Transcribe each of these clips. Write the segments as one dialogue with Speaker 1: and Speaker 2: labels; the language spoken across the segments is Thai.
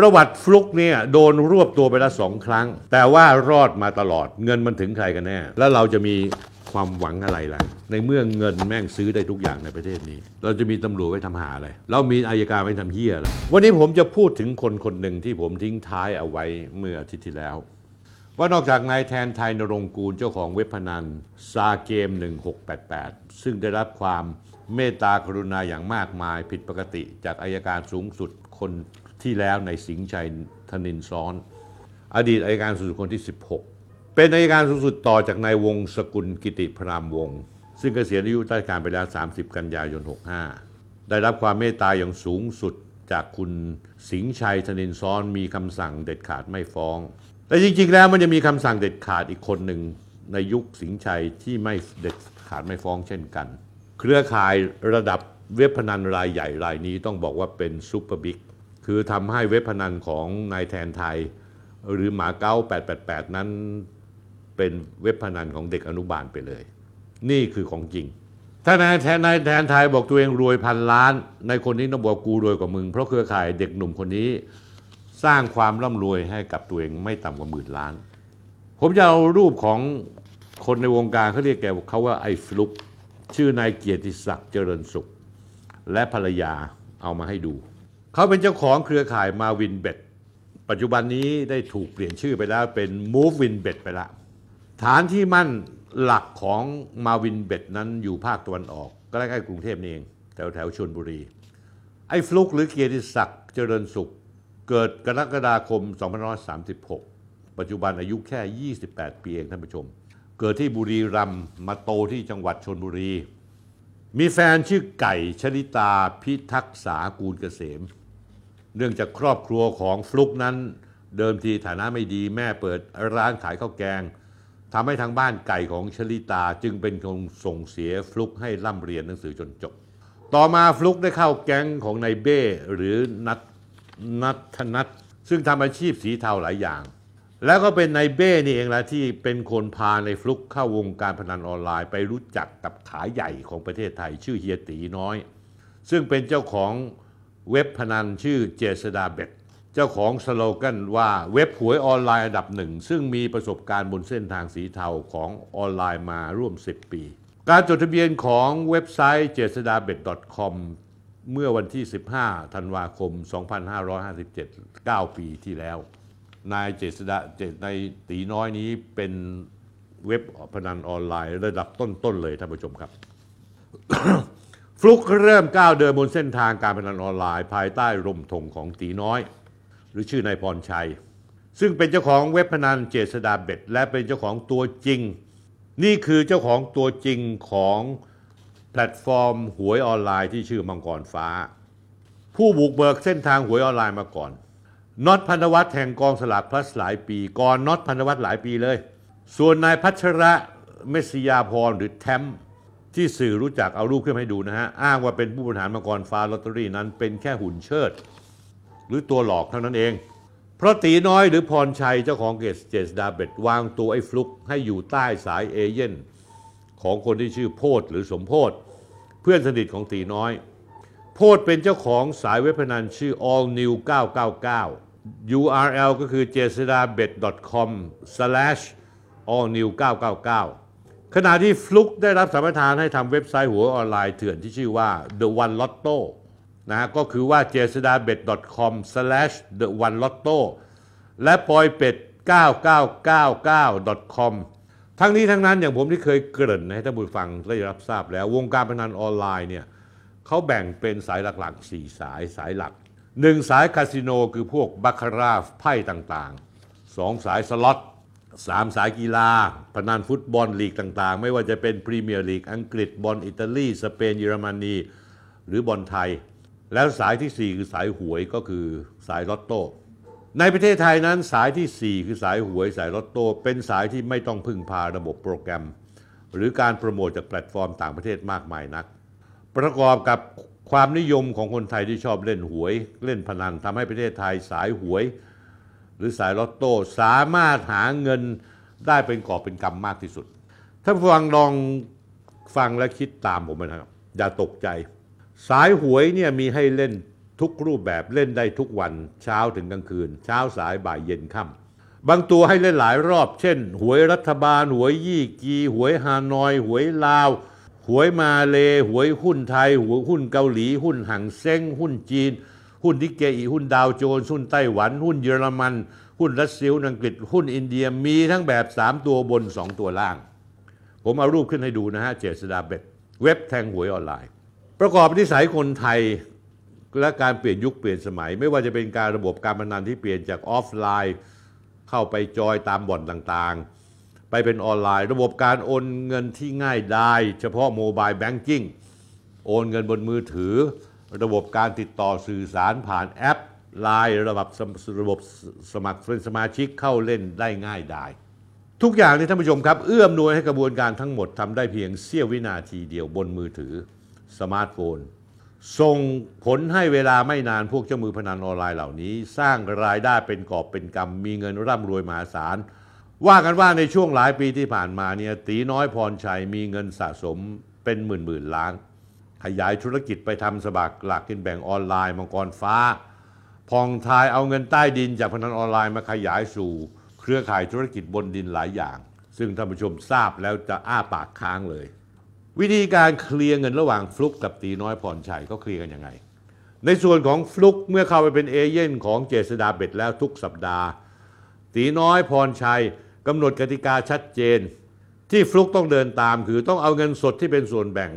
Speaker 1: ประวัติฟลุกเนี่ยโดนรวบตัวไปแล้วสองครั้ง แต่ว่ารอดมาตลอดเงินมันถึงใครกันแน่ แล้วเราจะมีความหวังอะไรล่ะ ในเมื่อเงินแม่งซื้อได้ทุกอย่างในประเทศนี้ เราจะมีตำรวจไว้ทำหาอะไร เรามีอายการไว้ทำเฮียอะไรวันนี้ผมจะพูดถึงคนคนหนึ่งที่ผมทิ้งท้ายเอาไว้เมื่ออาทิตย์ที่แล้ว ว่านอกจากนายแทนไทยนรงค์กูลเจ้าของเว็บพนันซาเกม 1688 ซึ่งได้รับความเมตตากรุณาอย่างมากมายผิดปกติจากอายการสูงสุดคน ที่แล้วในสิงห์ชัยธนินซ้อน อดีตอายการสูงสุดคนที่ 16 เป็นอายการสูงสุดต่อจากนายวงศ์สกุลกิติพรามวงศ์ซึ่งเกษียณอายุราชการไปแล้ว 30 กันยายน 65 ได้รับความเมตตาอย่างสูงสุดจากคุณสิงห์ชัยธนินซ้อนมีคำสั่งเด็ดขาดไม่ฟ้อง แต่จริงๆ แล้วมันจะมีคำสั่งเด็ดขาดอีกคนหนึ่งในยุคสิงห์ชัยที่ไม่เด็ดขาดไม่ฟ้องเช่นกัน เครือข่ายระดับเว็บพนันรายใหญ่รายนี้ต้องบอกว่าเป็น super big คือทำให้เว็บพนันของนายแทนไทย หรือมาเก๊า 888 นั้นเป็นเว็บพนันของเด็กอนุบาลไปเลย นี่คือของจริง ถ้านายแทนนายแทนไทยบอกตัวเองรวยพันล้านในคนนี้ต้องบอกกูรวยกว่ามึง เพราะเครือข่ายเด็กหนุ่มคนนี้ สร้างความร่ำรวยให้กับตัวเองไม่ต่ำกว่าหมื่นล้าน ผมจะเอารูปของคนในวงการเขาเรียกแกเขาว่าไอ้ฟลุกชื่อนายเกียรติศักดิ์เจริญสุข และภรรยาเอามาให้ดู เขาเป็นเจ้าของเครือข่ายมาวินเบ็ดปัจจุบันนี้ได้ถูกเปลี่ยนชื่อไปแล้วเป็น Move Win Bet ไปแล้วฐานที่มั่นหลักของมาวินเบ็ดนั้นอยู่ภาคตะวันออกก็ใกล้ๆกรุงเทพนี่เองแถวแถวชลบุรี ไอ้ฟลุกหรือเกียรติศักดิ์เจริญสุข เกิดกรกฎาคม 2536 ปัจจุบันอายุแค่ 28 ปีเองท่านผู้ชม เกิดที่บุรีรัมย์มาโตที่จังหวัดชนบุรี มีแฟนชื่อไก่ชลิตาพิทักษากูลเกษม เนื่องจากครอบครัวของฟลุกนั้น เดิมทีฐานะไม่ดีแม่เปิดร้านขายข้าวแกงทำให้ทางบ้านไก่ของชลิตาจึงเป็นคนส่งเสียฟลุกให้ร่ำเรียนหนังสือจนจบ ต่อมาฟลุกได้เข้าแก๊งของนายเบ้หรือนัทนัทนัทซึ่งทำอาชีพสีเทาหลายอย่าง แล้วก็เป็นนายเบ้นี่เองละที่เป็นคนพานายฟลุกเข้าวงการพนันออนไลน์ไปรู้จักกับขาใหญ่ของประเทศไทยชื่อเฮียตีน้อย ซึ่งเป็นเจ้าของ เว็บพนันชื่อเจษฎาเบทเจ้าของสโลแกนว่าเว็บหวยออนไลน์อันดับหนึ่ง ซึ่งมีประสบการณ์บนเส้นทางสีเทาของออนไลน์มาร่วม 10 ปี การจดทะเบียนของเว็บไซต์เจษฎาเบท .com เมื่อวันที่ 15 ธันวาคม 2557 9 ปีที่แล้ว นายเจษดาเจนตีน้อยนี้เป็นเว็บพนันออนไลน์ระดับต้น ๆ เลยท่านผู้ชมครับ ฟลุกเริ่มก้าวเดินบนเส้นทางการพนันออนไลน์ ภายใต้ร่มธงของตีน้อย หรือชื่อนายพรชัย ซึ่งเป็นเจ้าของเว็บพนันเจษดาเบ็ดและเป็นเจ้าของตัวจริง นี่คือเจ้าของตัวจริงของแพลตฟอร์มหวยออนไลน์ที่ชื่อมังกรฟ้า ผู้บุกเบิกเส้นทางหวยออนไลน์มาก่อนน็อตพันธ์ธวัชแห่งกองสลากพลัสหลายปีก่อนน็อตพันธ์ธวัชหลายปีเลย ส่วนนายพัชระเมสยาพรหรือแทม ที่สื่อรู้จักเอารูปขึ้นมาให้ดูนะฮะ อ้างว่าเป็นผู้บริหารมังกรฟ้าลอตเตอรี่นั้นเป็นแค่หุ่นเชิด หรือตัวหลอกเท่านั้นเอง เพราะตีน้อยหรือพรชัยเจ้าของเกสเจสดาเบ็ดวางตัวไอ้ฟลุกให้อยู่ใต้สายเอเย่นต์ของคนที่ชื่อโพธหรือสมโพธเพื่อนสนิทของตีน้อย โพธเป็นเจ้าของสายเว็บพนันชื่อ all new 999 URL ก็คือ j e s d a b e t com slash all new 999 ขณะที่ฟลุกได้รับสัมปทานให้ทำเว็บไซต์หัวออนไลน์เถื่อนที่ชื่อว่า the one lotto นะฮะก็คือว่า j e s d a b e t .com/The one lotto และปอยเป็ด9999 com ทั้งนี้ทั้งนั้นอย่างผมที่เคยเกริ่นให้ท่านผู้ฟังได้รับทราบแล้ว วงการพนันออนไลน์เนี่ยเขาแบ่งเป็นสายหลักๆ 4 สายสายหลัก 1 สายคาสิโนคือพวกบาคาร่าไพ่ต่างๆ 2 สายสล็อต 3สายกีฬา พนันฟุตบอลลีกต่างๆ ไม่ว่าจะเป็นพรีเมียร์ลีกอังกฤษบอลอิตาลี สเปนเยอรมนี หรือบอลไทย แล้วสายทีสี่4 คือสายหวยก็คือสายลอตโต้ในประเทศไทยนั้นสายทีสี่ 4 คือสายหวยสายลอตโต้เป็นสายที่ไม่ต้องพึ่งพาระบบโปรแกรม หรือการโปรโมทจากแพลตฟอร์มต่างประเทศมากมายนัก ประกอบกับความนิยมของคนไทยที่ชอบเล่นหวย เล่นพนันทำให้ประเทศไทยสายหวย หรือสายลอตโต้สามารถหาเงินได้เป็นกอบเป็นกำมากที่สุด ถ้าฟังลองฟังและคิดตามผมนะครับ อย่าตกใจ สายหวยเนี่ยมีให้เล่นทุกรูปแบบเล่นได้ทุกวันเช้าถึงกลางคืน เช้าสายบ่ายเย็นค่ำบางตัวให้เล่นหลายรอบ เช่น หวยรัฐบาล หวยยี่กี หวยฮานอย หวยลาว หวยมาเล หวยหุ้นไทย หวยหุ้นเกาหลี หุ้นหังเซ้งหุ้นจีน หุ้นนิกเกอีหุ้นดาวโจนส์หุ้นไต้หวัน หุ้นเยอรมัน หุ้นรัสเซียอังกฤษ หุ้นอินเดียมีทั้งแบบ 3 ตัวบน 2 ตัวล่าง ผมเอารูปขึ้นให้ดูนะฮะเจษฎาเบทเว็บแทงหวยออนไลน์ ประกอบนิสัยคนไทยและการเปลี่ยนยุคเปลี่ยนสมัย ไม่ว่าจะเป็นการระบบการพนันที่เปลี่ยนจากออฟไลน์ เข้าไปจอยตามบ่อนต่างๆ ไปเป็นออนไลน์ ระบบการโอนเงินที่ง่ายได้เฉพาะ mobile banking โอนเงินบนมือถือ ระบบการติดต่อสื่อสารผ่านแอปไลน์ระบบสมระบบสมัครเป็นสมาชิกเข้าเล่นได้ง่ายได้ทุกอย่างนี่ท่านผู้ชมครับ เอื้อมนวยให้กระบวนการทั้งหมดทำได้เพียงเสี้ยววินาทีเดียวบนมือถือสมาร์ทโฟนส่งผลให้เวลาไม่นานพวกเจ้ามือพนันออนไลน์เหล่านี้ สร้างรายได้เป็นกอบเป็นกำมีเงินร่ำรวยมหาศาลว่ากันว่าในช่วงหลายปีที่ผ่านมาเนี่ยตีน้อยพรชัยมีเงินสะสมเป็นหมื่นหมื่นล้าน ขยายธุรกิจไปทำสบักหลักกินแบ่งออนไลน์มังกรฟ้าพองทายเอาเงินใต้ดินจากพนันออนไลน์มาขยายสู่ เครือข่ายธุรกิจบนดินหลายอย่าง ซึ่งท่านผู้ชมทราบแล้วจะอ้าปากค้างเลย วิธีการเคลียร์เงินระหว่างฟลุกกับตีน้อยพรชัยก็เคลียร์กันยังไง ในส่วนของฟลุกเมื่อเข้าไปเป็นเอเย่นของเจษดาเบ็ดแล้วทุกสัปดาห์ ตีน้อยพรชัยกำหนดกติกาชัดเจน ที่ฟลุกต้องเดินตามคือต้องเอาเงินสดที่เป็นส่วนแบ่ง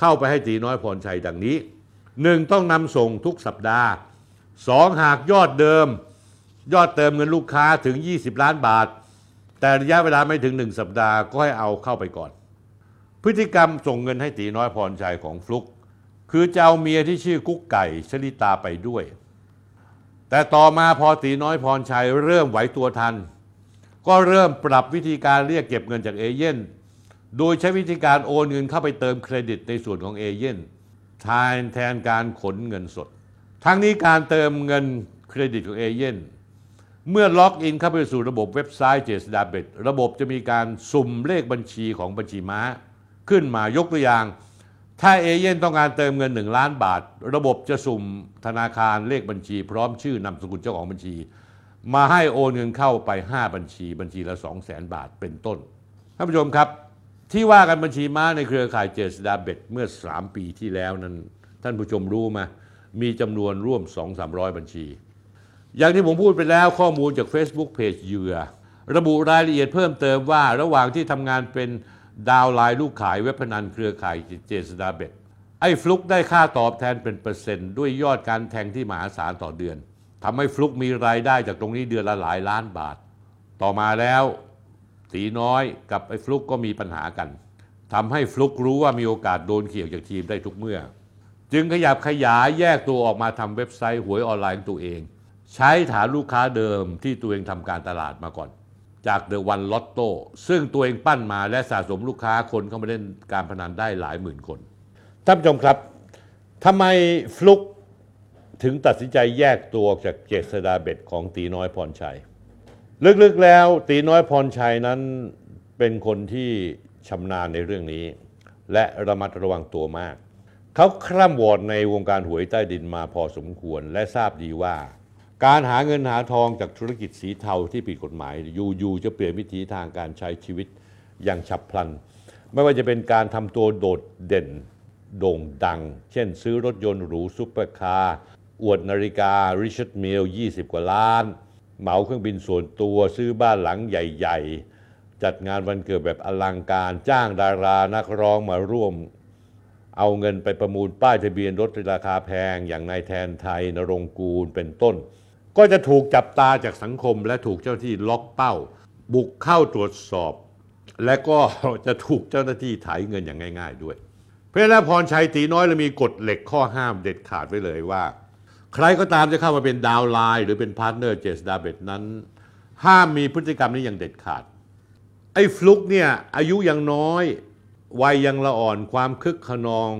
Speaker 1: เข้าไปให้ตีน้อยพรชัยดังนี้ 1. ต้องนำส่งทุกสัปดาห์ 2. หากยอดเดิม ยอดเติมเงินลูกค้าถึง 20 ล้านบาท แต่ระยะเวลาไม่ถึง 1 สัปดาห์ก็ให้เอาเข้าไปก่อน พฤติกรรมส่งเงินให้ตีน้อยพรชัยของฟลุก คือจะเอาเมียที่ชื่อกุ๊กไก่ชลิตาไปด้วย แต่ต่อมาพอตีน้อยพรชัยเริ่มไหวตัวทัน ก็เริ่มปรับวิธีการเรียกเก็บเงินจากเอเย่น โดยใช้วิธีการโอนเงินเข้าไปเติมเครดิตในส่วนของเอเย่นแทนแทนการขนเงินสด ทั้งนี้การเติมเงินเครดิตของเอเย่นเมื่อล็อกอินเข้าไปสู่ระบบเว็บไซต์เจสดาเบตระบบจะมีการสุ่มเลขบัญชีของบัญชีม้า ขึ้นมายกตัวอย่าง ถ้าเอเย่นต้องการเติมเงิน 1 ล้านบาท ระบบจะสุ่มธนาคารเลขบัญชี พร้อมชื่อนามสกุลเจ้าของบัญชี มาให้โอนเงินเข้าไป 5 บัญชี บัญชีละ 2 0 0แสนบาทเป็นต้นท่านผู้ชมครับ ที่ว่ากันบัญชีม้าในเครือข่ายเจษฎาเบทเมื่อ 3 ปีที่แล้วนั้น ท่านผู้ชมรู้ไหมมีจำนวนร่วม 2-300 บัญชี อย่างที่ผมพูดไปแล้วข้อมูลจาก Facebook Page เหยื่อ ระบุรายละเอียดเพิ่มเติมว่าระหว่างที่ทำงานเป็น downline ลูกข่ายเว็บพนันเครือข่ายเจษฎาเบทไอ้ฟลุกได้ค่าตอบแทนเป็นเปอร์เซ็นต์ด้วยยอดการแทงที่มหาศาลต่อเดือนทำให้ฟลุกมีรายได้จากตรงนี้เดือนละหลายล้านบาท ต่อมาแล้ว ตีน้อยกับไอ้ฟลุกก็มีปัญหากันทำให้ฟลุกรู้ว่ามีโอกาสโดนเขี่ยวจากทีมได้ทุกเมื่อ จึงขยับขยายแยกตัวออกมาทำเว็บไซต์หวยออนไลน์ของตัวเอง ใช้ฐานลูกค้าเดิมที่ตัวเองทำการตลาดมาก่อน จากเดอะวันลอตโต้ซึ่งตัวเองปั้นมาและสะสมลูกค้าคนเข้ามาเล่นการพนันได้หลายหมื่นคนท่านผู้ชมครับทำไมฟลุกถึงตัดสินใจแยกตัวออกจากเจษดาเบ็ดของตีน้อยพรชัย ลึกๆแล้วตีน้อยพรชัยนั้นเป็นคนที่ชำนาญในเรื่องนี้ และระมัดระวังตัวมาก เขาคร่ำวอดในวงการหวยใต้ดินมาพอสมควรและทราบดีว่า การหาเงินหาทองจากธุรกิจสีเทาที่ผิดกฎหมายอยู่ๆจะเปลี่ยนวิถีทางการใช้ชีวิตอย่างฉับพลัน ไม่ว่าจะเป็นการทำตัวโดดเด่นโด่งดัง เช่นซื้อรถยนต์หรูซุปเปอร์คาร์อวดนาฬิกา Richard Mille 20 กว่าล้าน เหมาเครื่องบินส่วนตัวซื้อบ้านหลังใหญ่ ๆ จัดงานวันเกิดแบบอลังการจ้างดารานักร้องมาร่วม เอาเงินไปประมูลป้ายทะเบียนรถราคาแพงอย่างนายแทนไทณรงค์กูลเป็นต้น ก็จะถูกจับตาจากสังคมและถูกเจ้าหน้าที่ล็อกเป้า บุกเข้าตรวจสอบ และก็จะถูกเจ้าหน้าที่ไถเงินอย่างง่าย ๆ ด้วย เพราะฉะนั้นพรชัยตีน้อยเรามีกฎเหล็กข้อห้ามเด็ดขาดไว้เลยว่า ใครก็ตามจะเข้ามาเป็น downline หรือเป็น partner เจษฎาเบทนั้น ห้ามมีพฤติกรรมนี้อย่างเด็ดขาด ไอ้ฟลุกเนี่ยอายุยังน้อย วัยยังละอ่อนความคึกคะนอง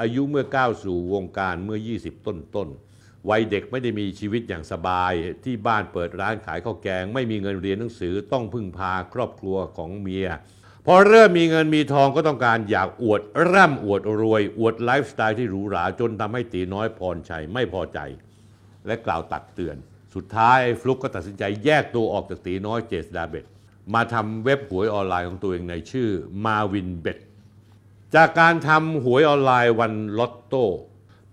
Speaker 1: อายุเมื่อก้าวสู่วงการเมื่อ 20 ต้นต้นๆวัยเด็กไม่ได้มีชีวิตอย่างสบายที่บ้านเปิดร้านขายข้าวแกง ไม่มีเงินเรียนหนังสือต้องพึ่งพาครอบครัวของเมีย พอเริ่มมีเงินมีทองก็ต้องการอยากอวดร่ำอวดรวย อวดไลฟ์สไตล์ที่หรูหราจนทำให้ตีน้อยพรชัยไม่พอใจ และกล่าวตักเตือน สุดท้ายฟลุกก็ตัดสินใจแยกตัวออกจากตีน้อยเจษดาเบตมาทำเว็บหวยออนไลน์ของตัวเองในชื่อมาวินเบทจากการทำหวยออนไลน์วันลอตโต้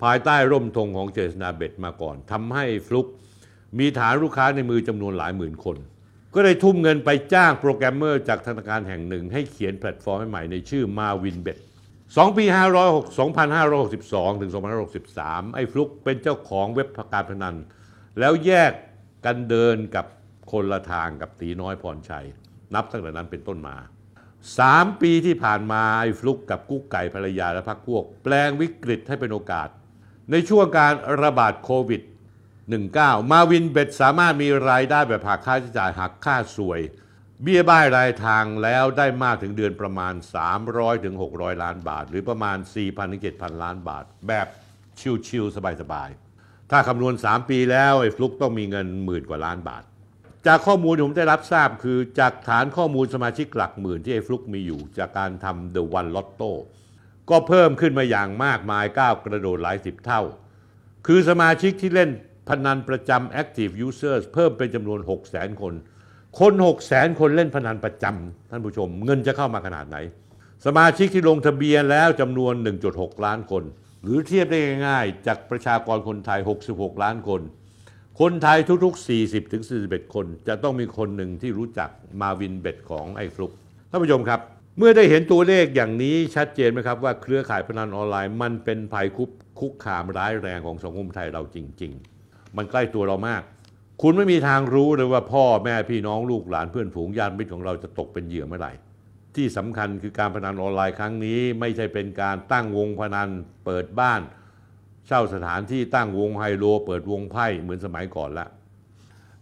Speaker 1: ภายใต้ร่มธงของเจษฎาเบทมาก่อนทำให้ฟลุกมีฐานลูกค้าในมือจำนวนหลายหมื่นคน ก็ได้ทุ่มเงินไปจ้างโปรแกรมเมอร์จากธนาคารแห่งหนึ่ง ให้เขียนแพลตฟอร์มใหม่ในชื่อมาวินเบท2ปี506 2562 ถึง 2563 ไอ้ฟลุกเป็นเจ้าของเว็บการพนัน แล้วแยกกันเดินกับคนละทางกับตีน้อยพรชัย นับตั้งแต่นั้นเป็นต้นมา 3 ปีที่ผ่านมาไอ้ฟลุกกับกุ๊กไก่ภรรยาและพรรคพวก แปลงวิกฤตให้เป็นโอกาส ในช่วงการระบาดโควิด 19 มาวินเบ็ดสามารถมีรายได้แบบหักค่าใช้จ่ายหักค่าสวย เบี้ยบ้ายรายทางแล้วได้มากถึงเดือนประมาณ 300ถึงล้านบาท หรือประมาณ 4,000ถึง7,000 ล้านบาท แบบชิวๆสบายๆ ถ้าคำนวณ 3 ปีแล้วไอ้ฟลุกต้องมีเงินหมื่นกว่าล้านบาท จากข้อมูลที่ผมได้รับทราบคือจากฐานข้อมูลสมาชิกหลักหมื่นที่ไอ้ฟลุกมีอยู่ จากการทำ The One Lotto ก็เพิ่มขึ้นมาอย่างมากมายก้าวกระโดดหลายสิบเท่า คือสมาชิกที่เล่น พนันประจำ Active Users เพิ่มเป็นจำนวน 6 0 0 0 0คน คน 6 0 0 0 0 คนเล่นพนันประจำท่านผู้ชม เงินจะเข้ามาขนาดไหน สมาชิกที่ลงทะเบียนแล้วจำนวน 1.6 ล้านคน หรือเทียบได้ง่ายๆ จากประชากรคนไทย 66 ล้านคน คนไทยทุกๆ 40ถึง41 คน จะต้องมีคนหนึ่งที่รู้จักมาวินเบ็ดของไอ้ฟลุกท่านผู้ชมครับเมื่อได้เห็นตัวเลขอย่างนี้ชัดเจนไหมครับว่าเครือข่ายพนันออนไลน์มันเป็นภัยคุกคุกคามร้ายแรงของสังคมไทยเราจริง ๆ มันใกล้ตัวเรามาก คุณไม่มีทางรู้เลยว่าพ่อแม่พี่น้องลูกหลานเพื่อนฝูงญาติมิตรของเราจะตกเป็นเหยื่อเมื่อไหร่ ที่สำคัญคือการพนันออนไลน์ครั้งนี้ ไม่ใช่เป็นการตั้งวงพนันเปิดบ้าน เช่าสถานที่ตั้งวงไฮโล เปิดวงไพ่เหมือนสมัยก่อนละ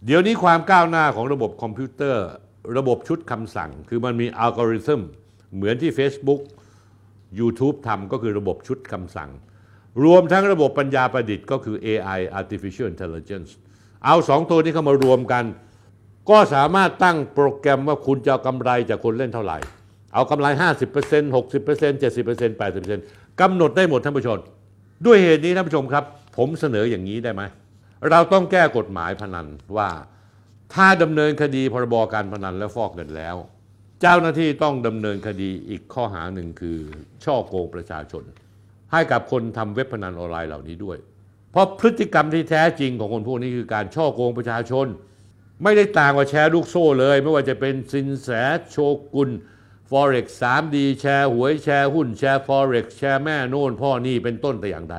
Speaker 1: เดี๋ยวนี้ความก้าวหน้าของระบบคอมพิวเตอร์ ระบบชุดคำสั่ง คือมันมีอัลกอริทึมเหมือนที่ Facebook YouTube ทำก็คือระบบชุดคำสั่ง รวมทั้งระบบปัญญาประดิษฐ์ก็คือ AI Artificial Intelligence เอาสองตัวนี้เข้ามารวมกัน ก็สามารถตั้งโปรแกรมว่าคุณจะกำไรจากคนเล่นเท่าไหร่ เอากำไร 50% 60% 70% 80%กำหนดได้หมดท่านผู้ชม ด้วยเหตุนี้ท่านผู้ชมครับ ผมเสนออย่างนี้ได้ไหม เราต้องแก้กฎหมายพนันว่า ถ้าดำเนินคดีพรบการพนันและฟอกเงินแล้ว เจ้าหน้าที่ต้องดำเนินคดีอีกข้อหาหนึ่งคือ ช่อโกงประชาชน ให้กับคนทำเว็บพนันออนไลน์เหล่านี้ด้วย เพราะพฤติกรรมที่แท้จริงของคนพวกนี้คือการช่อโกงประชาชน ไม่ได้ต่างกว่าแชร์ลูกโซ่เลย ไม่ว่าจะเป็นสินแสโชกุน Forex 3D แชร์หวยแชร์หุ้นแชร์ Forex แชร์แม่โน่นพ่อนี่เป็นต้นแต่อย่างใด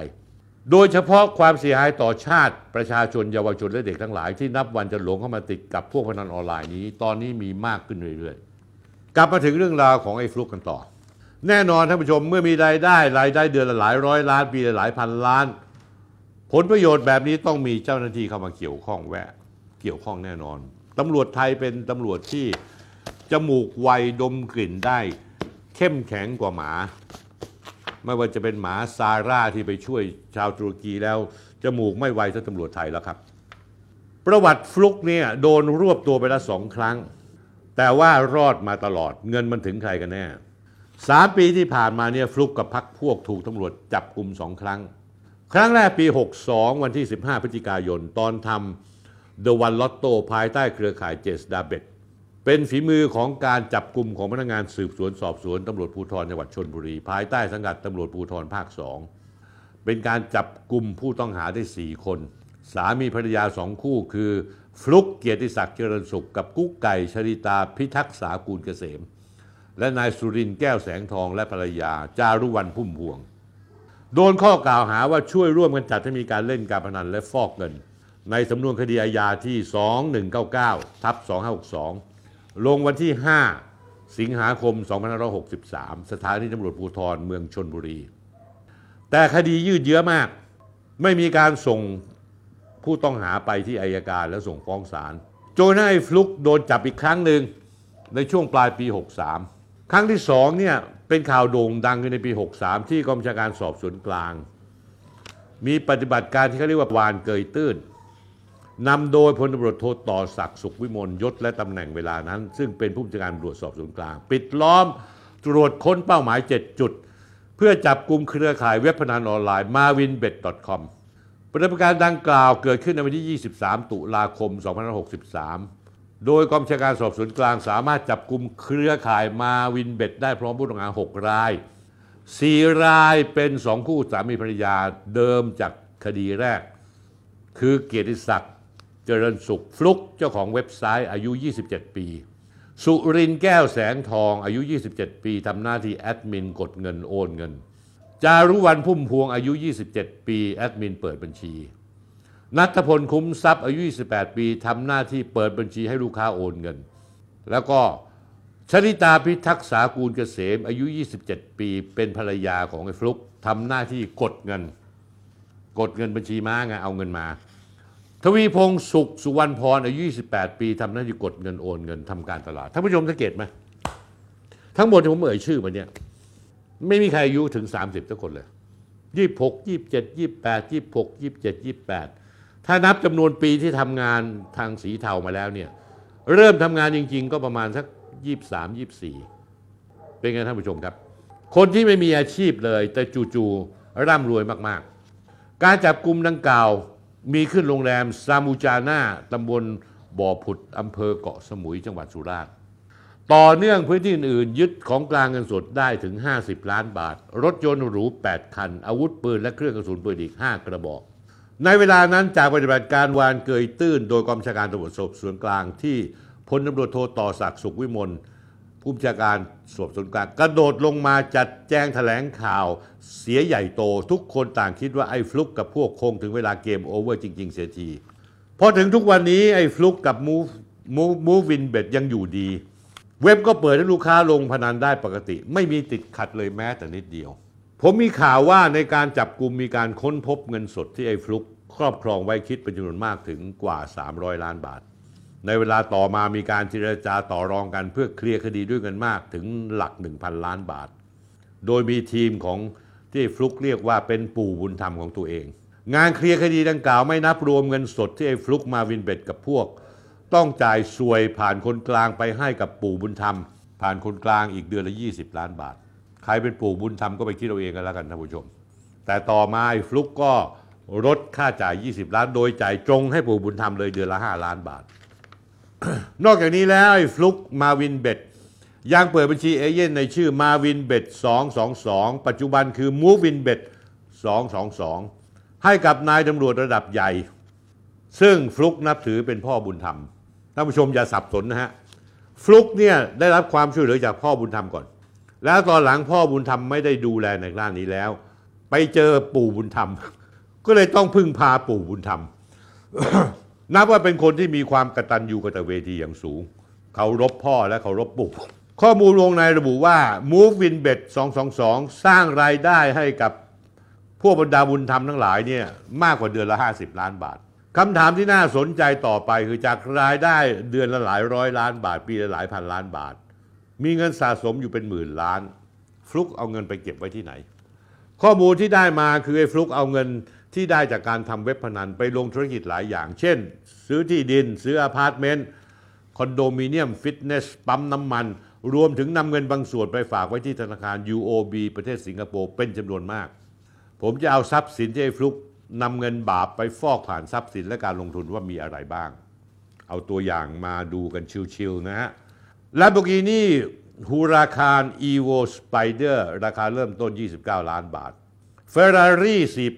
Speaker 1: โดยเฉพาะความเสียหายต่อชาติประชาชนเยาวชนและเด็กทั้งหลายที่นับวันจะหลงเข้ามาติดกับพวกพนันออนไลน์นี้ ตอนนี้มีมากขึ้นเรื่อยๆ กลับมาถึงเรื่องราวของไอ้ฟลุกกันต่อ แน่นอนท่านผู้ชมเมื่อมีรายได้รายได้เดือนละหลายร้อยล้านปีละหลายพันล้าน ผลประโยชน์แบบนี้ต้องมีเจ้าหน้าที่เข้ามาเกี่ยวข้องแวะ เกี่ยวข้องแน่นอนตำรวจไทยเป็นตำรวจที่จมูกไวดมกลิ่นได้ เข้มแข็งกว่าหมา ไม่ว่าจะเป็นหมาซาร่าที่ไปช่วยชาวตุรกีแล้ว จมูกไม่ไวเท่าตำรวจไทยแล้วครับ ประวัติฟลุกเนี่ยโดนรวบตัวไปแล้วสองครั้ง แต่ว่ารอดมาตลอดเงินมันถึงใครกันแน่ สามปีที่ผ่านมาเนี่ยฟลุกกับพักพวกถูกตำรวจจับกลุ่มสองครั้ง ครั้งแรกปี 62 วันที่ 15 พฤศจิกายน ตอนทำ The One Lotto ภายใต้เครือข่ายเจสดาเบตเป็นฝีมือของการจับกลุ่มของพนักงานสืบสวนสอบสวนตำรวจภูธรจังหวัดชนบุรี ภายใต้สังกัดตำรวจภูธรภาค2เป็นการจับกลุ่มผู้ต้องหาได้ 4 คน สามีภรรยาสองคู่คือ ฟลุกเกียรติศักดิ์เจริญสุขกับกุ๊กไก่ชริตาพิทักษากูลเกษม และนายสุรินแก้วแสงทองและภรรยา จารุวรรณพุ่มพวง โดนข้อกล่าวหาว่าช่วยร่วมกันจัดให้มีการเล่นการพนันและฟอกเงิน ในสำนวนคดีอาญาที่ 2199ทับ2562 ลงวันที่ 5 สิงหาคม 2563 สถานีตำรวจภูธรเมืองชนบุรี แต่คดียืดเยื้อมาก ไม่มีการส่งผู้ต้องหาไปที่อายการแล้วส่งฟ้องศาลจนให้ฟลุกโดนจับอีกครั้งหนึ่งในช่วงปลายปี 63 ครั้งที่สองเนี่ยเป็นข่าวโด่งดังในปี 63 ที่กองบัญชาการสอบสวนกลาง มีปฏิบัติการที่เขาเรียกว่าวานเกยตื้นนำโดยพลตำรวจโทต่อศักดิ์สุขวิมลยศและตำแหน่งเวลานั้น ซึ่งเป็นผู้บัญชาการตำรวจสอบสวนกลาง ปิดล้อมตรวจค้นเป้าหมาย 7 จุด เพื่อจับกลุ่มเครือข่ายเว็บพนันออนไลน์ marvinbet.com ปฏิบัติการดังกล่าวเกิดขึ้นในวันที่ 23 ตุลาคม 2563 โดยกองบัญชาการสอบสวนกลางสามารถจับกลุ่มเครือข่ายมาวินเบ็ดได้พร้อมผู้ต้องหา 6 ราย 4 รายเป็น2คู่สามีภรรยาเดิมจากคดีแรก คือเกียรติศักดิ์เจริญสุขฟลุกเจ้าของเว็บไซต์อายุ 27 ปี สุรินแก้วแสงทองอายุ 27 ปีทำหน้าที่แอดมินกดเงินโอนเงิน จารุวรรณพุ่มพวงอายุ 27 ปี แอดมินเปิดบัญชี นัทพลคุ้มทรัพย์อายุ 28 ปีทำหน้าที่เปิดบัญชีให้ลูกค้าโอนเงิน แล้วก็ชริตาพิทักษากูลเกษมอายุ 27 ปีเป็นภรรยาของไอ้ฟลุกทำหน้าที่กดเงิน กดเงินบัญชีม้าไงเอาเงินมา ทวีพงศ์สุขสุวรรณพรอายุ 28 ปีทำหน้าที่กดเงินโอนเงินทำการตลาดท่านผู้ชมสังเกตไหมทั้งหมดที่ผมเอ่ยชื่อมาเนี่ยไม่มีใครอายุถึง 30สักคนเลย 26 27 28 26 27 28 ถ้านับจำนวนปีที่ทำงานทางสีเทามาแล้วเนี่ยเริ่มทำงานจริง ๆ ก็ประมาณสักยี่สามยี่สี่เป็นไงท่านผู้ชมครับ คนที่ไม่มีอาชีพเลย แต่จู่ๆร่ำรวยมากๆ การจับกลุ่มดังกล่าวมีขึ้นโรงแรมซามูจาน่าตำบลบ่อผุดอำเภอเกาะสมุยจังหวัดสุราษฎร์ต่อเนื่องพื้นที่อื่นยึดของกลางเงินสดได้ถึง 50 ล้านบาท รถยนต์หรู 8 คัน อาวุธปืนและเครื่องกระสุนปืนอีก 5 กระบอก ในเวลานั้นจากปฏิบัติการวานเกยตื้น โดยกองบัญชาการตำรวจสอบสวนกลางที่พลตำรวจโทต่อศักดิ์สุขวิมลผู้บัญชาการสอบสวนกลางกระโดดลงมาจัดแจงแถลงข่าวเสียใหญ่โต ทุกคนต่างคิดว่าไอ้ฟลุกกับพวกคงถึงเวลา game over จริง ๆ เสียทีพอถึงทุกวันนี้ไอ้ฟลุกกับมูฟมูฟมูวินเบทยังอยู่ดี เว็บก็เปิดให้ลูกค้าลงพนันได้ปกติ ไม่มีติดขัดเลยแม้แต่นิดเดียว ผมมีข่าวว่าในการจับกลุ่มมีการค้นพบเงินสดที่ไอ้ฟลุกครอบครองไว้คิดเป็นจำนวนมากถึงกว่า 300 ล้านบาท ในเวลาต่อมามีการเจรจาต่อรองกันเพื่อเคลียร์คดีด้วยเงินมากถึงหลัก 1,000 ล้านบาท โดยมีทีมของที่ฟลุกเรียกว่าเป็นปู่บุญธรรมของตัวเอง งานเคลียร์คดีดังกล่าวไม่นับรวมเงินสดที่ไอ้ฟลุกมาวินเบ็ดกับพวก ต้องจ่ายสวยผ่านคนกลางไปให้กับปู่บุญธรรม ผ่านคนกลางอีกเดือนละ 20 ล้านบาท ครเป็นปู่บุญธรรมก็ไปคิดเอาเองกันแล้วกันท่านผู้ชม แต่ต่อมาฟลุกก็ลดค่าจ่าย 20 ล้าน โดยจ่ายตรงให้ปู่บุญธรรมเลยเดือนละ 5 ล้านบาท นอกจากนี้แล้วฟลุกมาวินเบทยังเปิดบัญชีเอเย่นต์ในชื่อมาวินเบท222 ปัจจุบันคือมูวินเบท222 ให้กับนายตำรวจระดับใหญ่ ซึ่งฟลุกนับถือเป็นพ่อบุญธรรมท่านผู้ชมอย่าสับสนนะฮะฟลุกเนี่ยได้รับความช่วยเหลือจากพ่อบุญธรรมก่อน แล้วตอนหลังพ่อบุญธรรมไม่ได้ดูแลในด้านนี้แล้ว ไปเจอปู่บุญธรรม ก็เลยต้องพึ่งพาปู่บุญธรรม นับว่าเป็นคนที่มีความกตัญญูกตเวทีอย่างสูง เขารบพ่อและเขารบปู่ข้อมูลวงในระบุว่า Move Win Bet 222 สร้างรายได้ให้กับพวกบรรดาบุญธรรมทั้งหลายเนี่ยมากกว่าเดือนละ 50 ล้านบาทคำถามที่น่าสนใจต่อไปคือจากรายได้เดือนละหลายร้อยล้านบาท ปีละหลายพันล้านบาท มีเงินสะสมอยู่เป็นหมื่นล้าน ฟลุกเอาเงินไปเก็บไว้ที่ไหน ข้อมูลที่ได้มาคือไอ้ฟลุกเอาเงินที่ได้จากการทำเว็บพนันไปลงธุรกิจหลายอย่าง เช่น ซื้อที่ดิน ซื้ออพาร์ตเมนต์คอนโดมิเนียม ฟิตเนส ปั๊มน้ำมัน รวมถึงนำเงินบางส่วนไปฝากไว้ที่ธนาคาร UOB ประเทศสิงคโปร์เป็นจำนวนมาก ผมจะเอาทรัพย์สินที่ไอ้ฟลุกนำเงินบาปไปฟอกผ่านทรัพย์สินและการลงทุนว่ามีอะไรบ้าง เอาตัวอย่างมาดูกันชิวๆนะฮะ Lamborghini Huracan Evo Spider ราคาเริ่มต้น 29 ล้านบาท Ferrari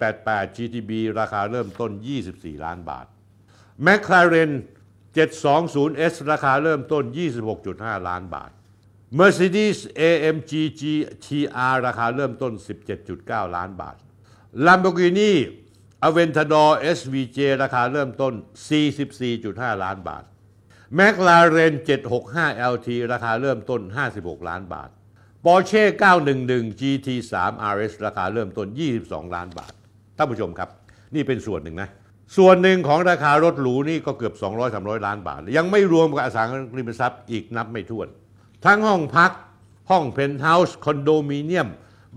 Speaker 1: 488 GTB ราคาเริ่มต้น 24 ล้านบาท McLaren 720S ราคาเริ่มต้น 26.5 ล้านบาท Mercedes AMG GTR ราคาเริ่มต้น 17.9 ล้านบาท Lamborghini Aventador SVJ ราคาเริ่มต้น 44.5 ล้านบาท McLaren 765 LT ราคาเริ่มต้น 56 ล้านบาท Porsche 911 GT3 RS ราคาเริ่มต้น 22 ล้านบาท ท่านผู้ชมครับ นี่เป็นส่วนหนึ่งนะ ส่วนหนึ่งของราคารถหรูนี่ก็เกือบ 200-300 ล้านบาท ยังไม่รวมกับอสังหาริมทรัพย์อีกนับไม่ถ้วน ทั้งห้องพัก ห้องเพนท์เฮาส์ คอนโดมิเนียม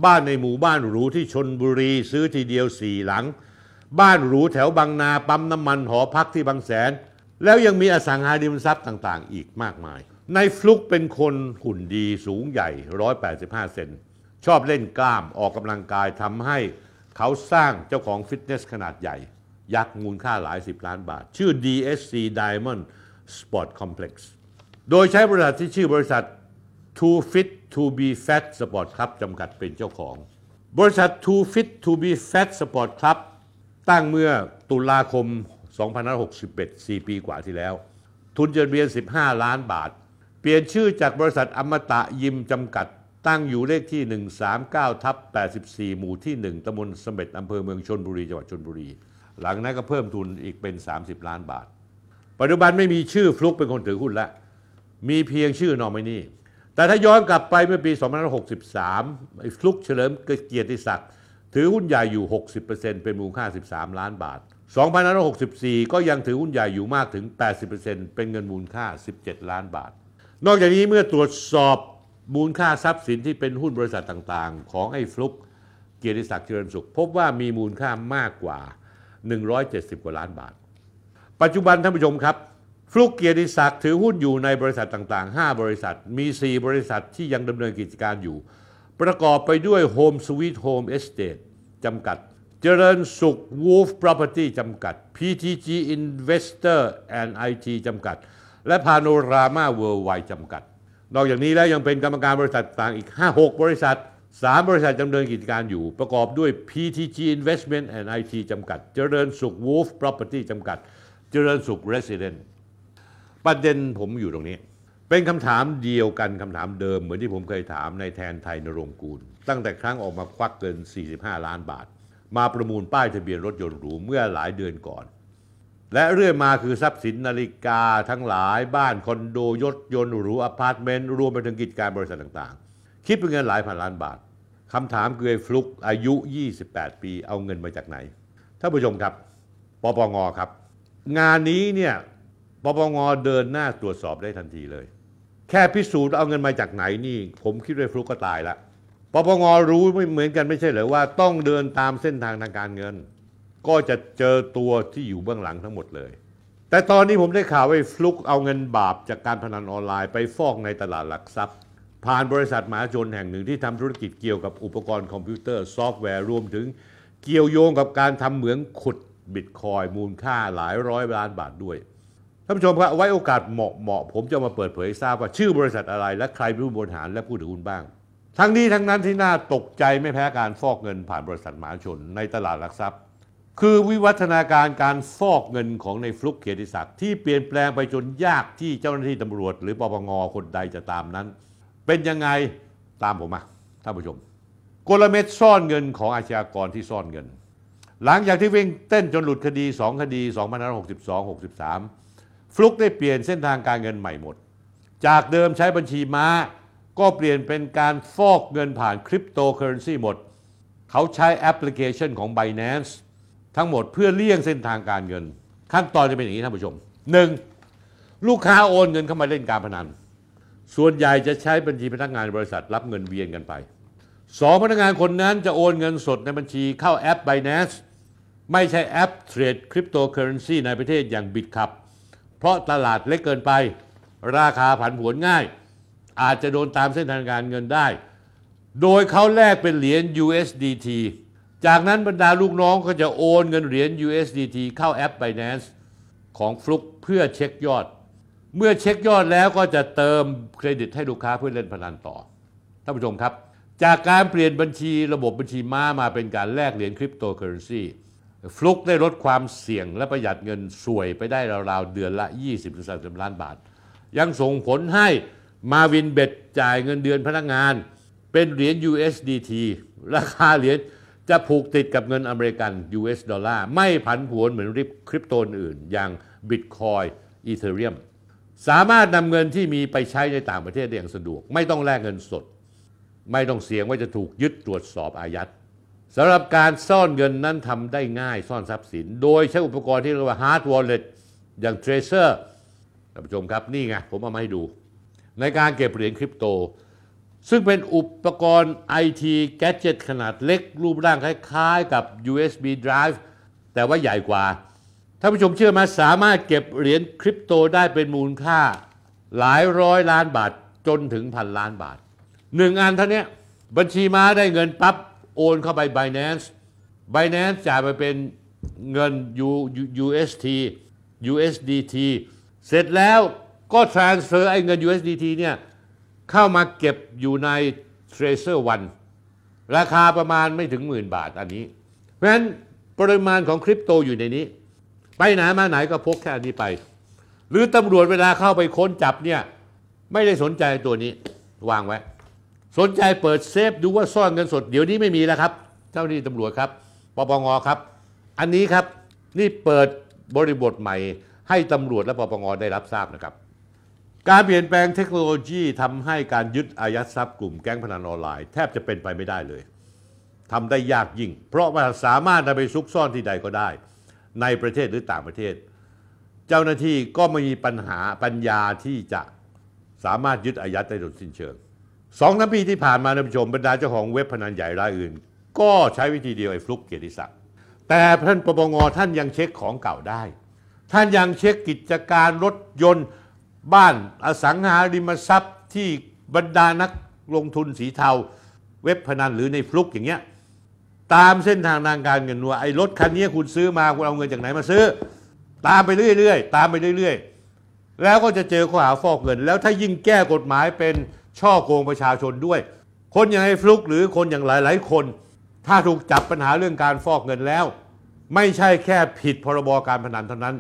Speaker 1: บ้านในหมู่บ้านหรูที่ชลบุรีซื้อทีเดียว 4 หลัง บ้านหรูแถวบางนาปั๊มน้ำมันหอพักที่บางแสน แล้วยังมีอสังหาริมทรัพย์ต่างๆ อีกมากมาย นายฟลุกเป็นคนหุ่นดีสูงใหญ่ 185 เซนชอบเล่นกล้ามออกกำลังกายทำให้เขาสร้างเจ้าของฟิตเนสขนาดใหญ่ ยักษ์มูลค่าหลายสิบล้านบาท ชื่อ DSC Diamond Sport Complex โดยใช้บริษัทที่ชื่อบริษัท Too Fit to be Fat Sport Club จำกัดเป็นเจ้าของ บริษัท Too Fit to be Fat Sport Club ตั้งเมื่อตุลาคม 2561 4 ปีกว่าที่แล้ว ทุนเจดเบียน 15 ล้านบาท เปลี่ยนชื่อจากบริษัทอมตะยิมจำกัด ตั้งอยู่เลขที่ 139ทับ84 หมู่ที่ 1ตำบลสม็ดอำเภอเมืองชนบุรีจังหวัดชนบุรี หลังนั้นก็เพิ่มทุนอีกเป็น 30 ล้านบาท ปัจจุบันไม่มีชื่อฟลุกเป็นคนถือหุ้นแล้มีเพียงชื่อนอมินีแต่ถ้าย้อนกลับไปเมื่อปี2563ไอ้ฟลุกเฉลิมเกียรติศักดิ์ถือหุ้นใหญ่อยู่ 60%เป็นมูลค่า 13 ล้านบาท 2564 ก็ยังถือหุ้นใหญ่อยู่มากถึง 80%เป็นเงินมูลค่า 17 ล้านบาท นอกจากนี้เมื่อตรวจสอบมูลค่าทรัพย์สินที่เป็นหุ้นบริษัทต่างๆ ของไอ้ฟลุกเกียรติศักดิ์เจริญสุข พบว่ามีมูลค่ามากกว่า 170 กว่าล้านบาท ปัจจุบันท่านผู้ชมครับ ฟลุกเกียรติศักดิ์ถือหุ้นอยู่ในบริษัทต่างๆ 5 บริษัท มี 4 บริษัทที่ยังดำเนินกิจการอยู่ ประกอบไปด้วย Home Sweet Home Estate จำกัด เจริญสุข Wolf Property จำกัด PTG Investor and IT จำกัด และ Panorama Worldwide จำกัด นอกจากนี้แล้วยังเป็นกรรมการบริษัทต่างอีก 5-6 บริษัท 3 บริษัทดำเนินกิจการอยู่ ประกอบด้วย PTG Investment and IT จำกัด เจริญสุข Wolf Property จำกัด เจริญสุข Resident ประเด็นผมอยู่ตรงนี้ เป็นคำถามเดียวกันคำถามเดิมเหมือนที่ผมเคยถามในแทนไทยนรงค์กูล ตั้งแต่ครั้งออกมาควักเกิน 45 ล้านบาท มาประมูลป้ายทะเบียนรถยนต์หรูเมื่อหลายเดือนก่อน และเรื่อยมาคือทรัพย์สินนาฬิกาทั้งหลายบ้านคอนโดรถยนต์หรูอพาร์ตเมนต์รวมไปถึงกิจการบริษัทต่างๆ คิดเป็นเงินหลายพันล้านบาทคำถามคือไอ้ฟลุกอายุ 28 ปีเอาเงินมาจากไหนท่านผู้ชมครับปปงครับ งานนี้เนี่ยปปงเดินหน้าตรวจสอบได้ทันทีเลย แค่พิสูจน์เอาเงินมาจากไหนนี่ ผมคิดว่าฟลุกก็ตายละ ปปงรู้ไม่เหมือนกันไม่ใช่เหรอว่าต้องเดินตามเส้นทางทางการเงิน ก็จะเจอตัวที่อยู่เบื้องหลังทั้งหมดเลย แต่ตอนนี้ผมได้ข่าวว่าฟลุกเอาเงินบาปจากการพนันออนไลน์ไปฟอกในตลาดหลักทรัพย์ ผ่านบริษัทมหาชนแห่งหนึ่งที่ทำธุรกิจเกี่ยวกับอุปกรณ์คอมพิวเตอร์ซอฟต์แวร์รวมถึงเกี่ยวโยงกับการทำเหมืองขุดบิตคอยมูลค่าหลายร้อยล้านบาทด้วยท่านผู้ชมครับไว้โอกาสเหมาะเหมาะผมจะมาเปิดเผยทราบว่าชื่อบริษัทอะไรและใครเป็นผู้บริหารและผู้ถือหุ้นบ้าง ทั้งนี้ทั้งนั้นที่น่าตกใจไม่แพ้การฟอกเงินผ่านบริษัทมหาชนในตลาดหลักทรัพย์ คือวิวัฒนาการการฟอกเงินของในฟลุกเกียรติศักดิ์ที่เปลี่ยนแปลงไปจนยากที่เจ้าหน้าที่ตำรวจ หรือปปงคนใดจะตามนั้น เป็นยังไงตามผมมาท่านผู้ชม กลเม็ดซ่อนเงินของอาชญากรที่ซ่อนเงิน หลังจากที่วิ่งเต้นจนหลุดคดี 2 คดี2562-63 ฟลุกได้เปลี่ยนเส้นทางการเงินใหม่หมด จากเดิมใช้บัญชีม้า ก็เปลี่ยนเป็นการฟอกเงินผ่านคริปโตเคอเรนซีหมด เขาใช้แอปพลิเคชันของ Binance ทั้งหมดเพื่อเลี่ยงเส้นทางการเงิน ขั้นตอนจะเป็นอย่างนี้ท่านผู้ชม 1. ลูกค้าโอนเงินเข้ามาเล่นการพนัน ส่วนใหญ่จะใช้บัญชีพนักงานบริษัทรับเงินเวียนกันไป 2. พนักงานคนนั้นจะโอนเงินสดในบัญชีเข้าแอป Binance ไม่ใช่แอปเทรดคริปโตเคอเรนซีในประเทศอย่างบิตคับเพราะตลาดเล็กเกินไป ราคาผันผวนง่าย อาจจะโดนตามเส้นทางการเงินได้ โดยเขาแลกเป็นเหรียญ USDT จากนั้นบรรดาลูกน้องก็จะโอนเงินเหรียญ USDT เข้าแอป Binance ของฟลุกเพื่อเช็คยอด เมื่อเช็คยอดแล้วก็จะเติมเครดิตให้ลูกค้าเพื่อเล่นพนันต่อ ท่านผู้ชมครับ จากการเปลี่ยนบัญชีระบบบัญชีม้ามาเป็นการแลกเหรียญคริปโตเคอเรนซีฟลุกได้ลดความเสี่ยงและประหยัดเงินส่วยไปได้ราวๆเดือนละ 20-30 ล้านบาท ยังส่งผลให้ มาวินเบ็ดจ่ายเงินเดือนพนักงาน เป็นเหรียญ USDT ราคาเหรียญจะผูกติดกับเงินอเมริกัน US ดอลลาร์ไม่ผันผวนเหมือนเหรียญคริปโตอื่น อย่าง Bitcoin Ethereum สามารถนำเงินที่มีไปใช้ในต่างประเทศได้อย่างสะดวก ไม่ต้องแลกเงินสด ไม่ต้องเสี่ยงว่าจะถูกยึดตรวจสอบอายัดสำหรับการซ่อนเงินนั้นทำได้ง่ายซ่อนทรัพย์สิน โดยใช้อุปกรณ์ที่เรียกว่า hard wallet อย่าง Tracer ท่านผู้ชมครับนี่ไงผมเอามาให้ดู ในการเก็บเหรียญคริปโต ซึ่งเป็นอุปกรณ์ IT แกจ e t ขนาดเล็ก รูปร่างคล้ายๆ กับ USB drive แต่ว่าใหญ่กว่าท่านผู้ชมเชื่อไหมาสามารถเก็บเหรียญคริปโตได้เป็นมูลค่าหลายร้อยล้านบาทจนถึงพันล้านบาทหนึ่งอันเท่านี้บัญชีม้าได้เงินปั๊บโอนเข้าไป Binance Binance จ่ายไปเป็นเงิน UST USDT เสร็จแล้ว ก็ transfer ไอ้เงิน USDT เนี่ยเข้ามาเก็บอยู่ใน Tracer One ราคาประมาณไม่ถึงหมื่นบาทอันนี้ เพราะฉะนั้นปริมาณของคริปโตอยู่ในนี้ ไปไหนมาไหนก็พกแค่อันนี้ไป หรือตำรวจเวลาเข้าไปค้นจับเนี่ยไม่ได้สนใจตัวนี้วางไว้ สนใจเปิดเซฟดูว่าซ่อนเงินสด เดี๋ยวนี้ไม่มีแล้วครับ เจ้าหน้าที่ตำรวจครับปปงครับ อันนี้ครับนี่เปิดบริบทใหม่ให้ตำรวจและปปงได้รับทราบนะครับ การเปลี่ยนแปลงเทคโนโลยีทำให้การยึดอายัดทรัพย์กลุ่มแก๊งพนันออนไลน์แทบจะเป็นไปไม่ได้เลยทำได้ยากยิ่ง เพราะว่าสามารถนำไปซุกซ่อนที่ใดก็ได้ ในประเทศหรือต่างประเทศ เจ้าหน้าที่ก็ไม่มีปัญหาปัญญาที่จะสามารถยึดอายัดได้โดยสิ้นเชิงสองปีที่ผ่านมาท่านผู้ชมบรรดาเจ้าของเว็บพนันใหญ่รายอื่น ก็ใช้วิธีเดียวไอ้ฟลุกเกียรติศักดิ์แต่ท่านปปงท่านยังเช็คของเก่าได้ ท่านยังเช็คกิจการรถยนต์ บ้านอสังหาริมทรัพย์ที่บรรดานักลงทุนสีเทา เว็บพนันหรือในฟลุกอย่างเงี้ยตามเส้นทางทางการเงินว่าไอ้รถคันนี้คุณซื้อมาคุณเอาเงินจากไหนมาซื้อ ตามไปเรื่อยๆตามไปเรื่อยๆ แล้วก็จะเจอข้อหาฟอกเงิน แล้วถ้ายิ่งแก้กฎหมายเป็นช่อโกงประชาชนด้วย คนอย่างไอ้ฟลุกหรือคนอย่างหลายๆคน ถ้าถูกจับปัญหาเรื่องการฟอกเงินแล้ว ไม่ใช่แค่ผิดพรบการพนันเท่านั้น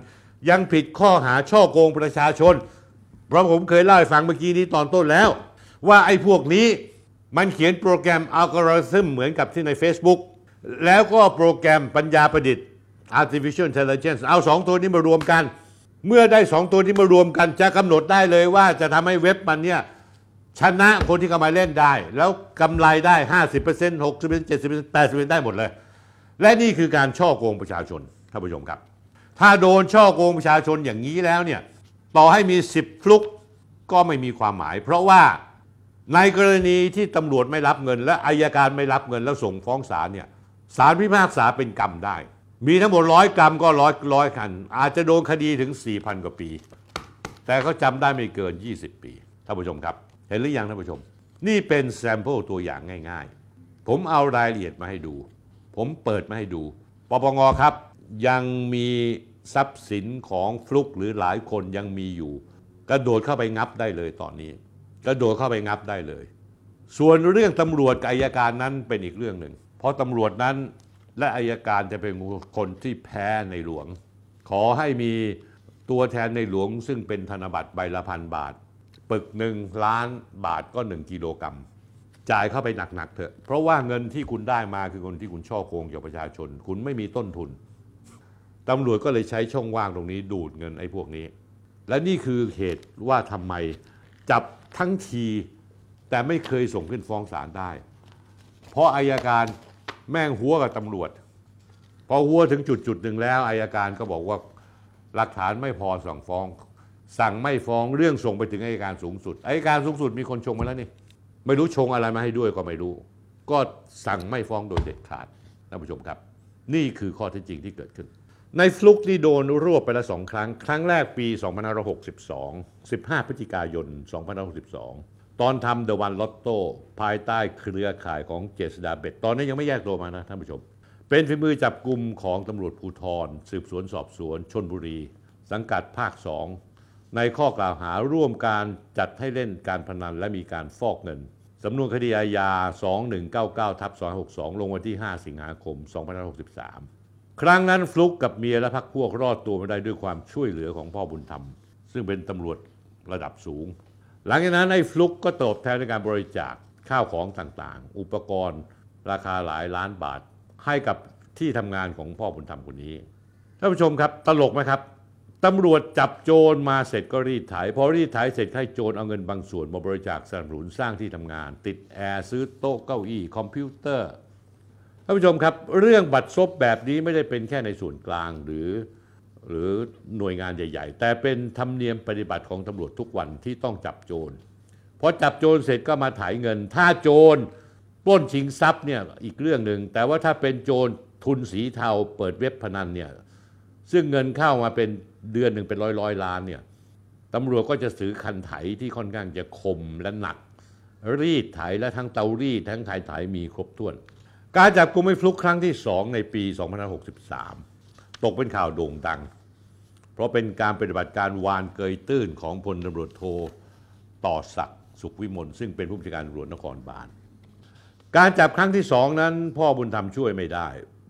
Speaker 1: ยังผิดข้อหาช่อโกงประชาชน เพราะผมเคยเล่าให้ฟังเมื่อกี้นี้ตอนต้นแล้ว ว่าไอ้พวกนี้มันเขียนโปรแกรมอัลกอริทึมเหมือนกับที่ใน Facebook แล้วก็โปรแกรมปัญญาประดิษฐ์ artificial intelligence เอาสองตัวนี้มารวมกัน เมื่อได้สองตัวนี้มารวมกัน จะกำหนดได้เลยว่าจะทำให้เว็บมันเนี่ยชนะคนที่เข้ามาเล่นได้ แล้วกำไรได้50% 60% 70% 80%ได้หมดเลย และนี่คือการช่อโกงประชาชนท่านผู้ชมครับ ถ้าโดนช่อโกงประชาชนอย่างนี้แล้วเนี่ย ต่อให้มี 10 ฟลุกก็ไม่มีความหมาย เพราะว่าในกรณีที่ตำรวจไม่รับเงิน และอัยการไม่รับเงินแล้วส่งฟ้องศาลเนี่ยศาลพิพากษาเป็นกรรมได้ มีทั้งหมดร้อยกรรมก็ร้อยร้อยคัน อาจจะโดนคดีถึง 4,000 กว่าปี แต่เขาจำได้ไม่เกิน 20 ปีท่านผู้ชมครับ เห็นหรือยังท่านผู้ชม นี่เป็น sample ตัวอย่างง่าย ๆ ผมเอารายละเอียดมาให้ดู ผมเปิดมาให้ดูปปงครับ ยังมี ทรัพย์สินของฟลุกหรือหลายคนยังมีอยู่ กระโดดเข้าไปงับได้เลยตอนนี้ กระโดดเข้าไปงับได้เลย ส่วนเรื่องตำรวจกับอายการนั้นเป็นอีกเรื่องหนึ่ง เพราะตำรวจนั้นและอายการจะเป็นคนที่แพ้ในหลวง ขอให้มีตัวแทนในหลวงซึ่งเป็นธนบัตรใบละพันบาท ปึกหนึ่งล้านบาทก็หนึ่งกิโลกรัมจ่ายเข้าไปหนักๆเถอะ เพราะว่าเงินที่คุณได้มาคือคนที่คุณช่อโกงจากประชาชน คุณไม่มีต้นทุน ตำรวจก็เลยใช้ช่องว่างตรงนี้ดูดเงินไอ้พวกนี้ และนี่คือเหตุว่าทำไมจับทั้งทีแต่ไม่เคยส่งขึ้นฟ้องศาลได้ เพราะอายการแม่งหัวกับตำรวจ พอหัวถึงจุดจุดหนึ่งแล้วอายการก็บอกว่าหลักฐานไม่พอสั่งฟ้อง สั่งไม่ฟ้องเรื่องส่งไปถึงอายการสูงสุดอายการสูงสุดมีคนชงมาแล้วนี่ ไม่รู้ชงอะไรมาให้ด้วยก็ไม่รู้ ก็สั่งไม่ฟ้องโดยเด็ดขาดท่านผู้ชมครับ นี่คือข้อเท็จจริงที่เกิดขึ้น ไอ้ฟลุกที่โดนรวบไปแล้วสองครั้ง ครั้งแรกปี 2562 15 พฤศจิกายน 2562 ตอนทำ The One Lotto ภายใต้เครือข่ายของเจษดาเบ็ด ตอนนี้ยังไม่แยกตัวมานะท่านผู้ชม เป็นฝีมือจับกลุ่มของตำรวจภูธร สืบสวนสอบสวนชนบุรี สังกัดภาค 2 ในข้อกล่าวหาร่วมการจัดให้เล่นการพนันและมีการฟอกเงินสำนวนคดีอาญา 2199ทับ262 ลงวันที่ 5 สิงหาคม 2563 ครั้งนั้นฟลุกกับเมียและพรรคพวกรอดตัวมาได้ด้วยความช่วยเหลือของพ่อบุญธรรม ซึ่งเป็นตำรวจระดับสูง หลังจากนั้นไอ้ฟลุกก็ตอบแทนในการบริจาคข้าวของต่างๆ อุปกรณ์ ราคาหลายล้านบาท ให้กับที่ทำงานของพ่อบุญธรรมคนนี้ท่านผู้ชมครับตลกไหมครับตำรวจจับโจรมาเสร็จก็รีดไถพอรีดไถเสร็จให้โจรเอาเงินบางส่วนมาบริจาคสนับสนุนสร้างที่ทำงาน ติดแอร์ซื้อโต๊ะเก้าอี้คอมพิวเตอร์ ท่านผู้ชมครับ เรื่องบัตรซบแบบนี้ไม่ได้เป็นแค่ในส่วนกลางหรือหรือหน่วยงานใหญ่ ๆ แต่เป็นธรรมเนียมปฏิบัติของตำรวจทุกวันที่ต้องจับโจรพอจับโจรเสร็จก็มาถ่ายเงิน ถ้าโจรปล้นชิงทรัพย์เนี่ยอีกเรื่องหนึ่งแต่ว่าถ้าเป็นโจรทุนสีเทาเปิดเว็บพนันเนี่ยซึ่งเงินเข้ามาเป็นเดือนหนึ่งเป็นร้อยร้อยล้านเนี่ยตำรวจก็จะซื้อคันไถที่ค่อนข้างจะคมและหนัก รีดไถและทั้งเตารีดทั้งไถไถมีครบถ้วน การจับกุมไอ้ฟลุกครั้งที่สองในปี 2563 ตกเป็นข่าวโด่งดัง เพราะเป็นการปฏิบัติการวานเกยตื้นของพลตำรวจโทต่อศักดิ์สุขวิมลซึ่งเป็นผู้บัญชาการตำรวจนครบาล การจับครั้งที่สองนั้น พ่อบุญธรรมช่วยไม่ได้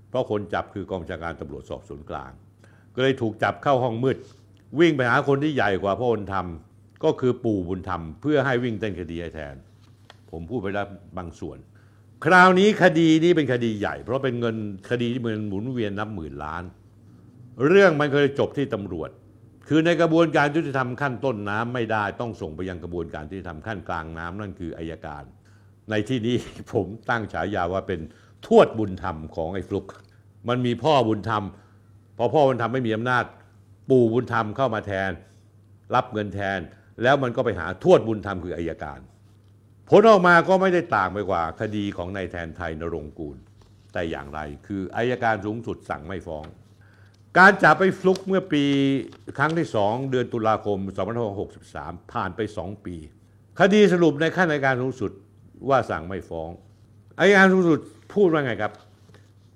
Speaker 1: เพราะคนจับคือกองบัญชาการตำรวจสอบสวนกลาง ก็เลยถูกจับเข้าห้องมืด วิ่งไปหาคนที่ใหญ่กว่าพ่อบุญธรรมก็คือปู่บุญธรรม เพื่อให้วิ่งเต้นคดีให้แทน ผมพูดไปแล้วบางส่วน คราวนี้คดีนี้เป็นคดีใหญ่ เพราะเป็นเงินคดีที่เงินหมุนเวียนนับหมื่นล้าน เรื่องมันเคยจบที่ตำรวจ คือในกระบวนการยุติธรรมขั้นต้นน้ำไม่ได้ต้องส่งไปยังกระบวนการยุติธรรมขั้นกลางน้ำนั่นคืออายการ ในที่นี้ผมตั้งฉายาว่าเป็นทวดบุญธรรมของไอ้ฟลุก มันมีพ่อบุญธรรมพอพ่อบุญธรรมไม่มีอำนาจ ปู่บุญธรรมเข้ามาแทน รับเงินแทน แล้วมันก็ไปหาทวดบุญธรรมคืออายการ ผลออกมาก็ไม่ได้ต่างไปกว่า คดีของนายแทนไทยนรงค์กูล แต่อย่างไรคืออายการสูงสุดสั่งไม่ฟ้อง การจับไปฟลุกเมื่อปีครั้งที่2เดือนตุลาคม2563 ผ่านไป 2 ปี คดีสรุปในขั้นอัยการสูงสุดว่าสั่งไม่ฟ้องอัยการสูงสุดพูดว่าไงครับ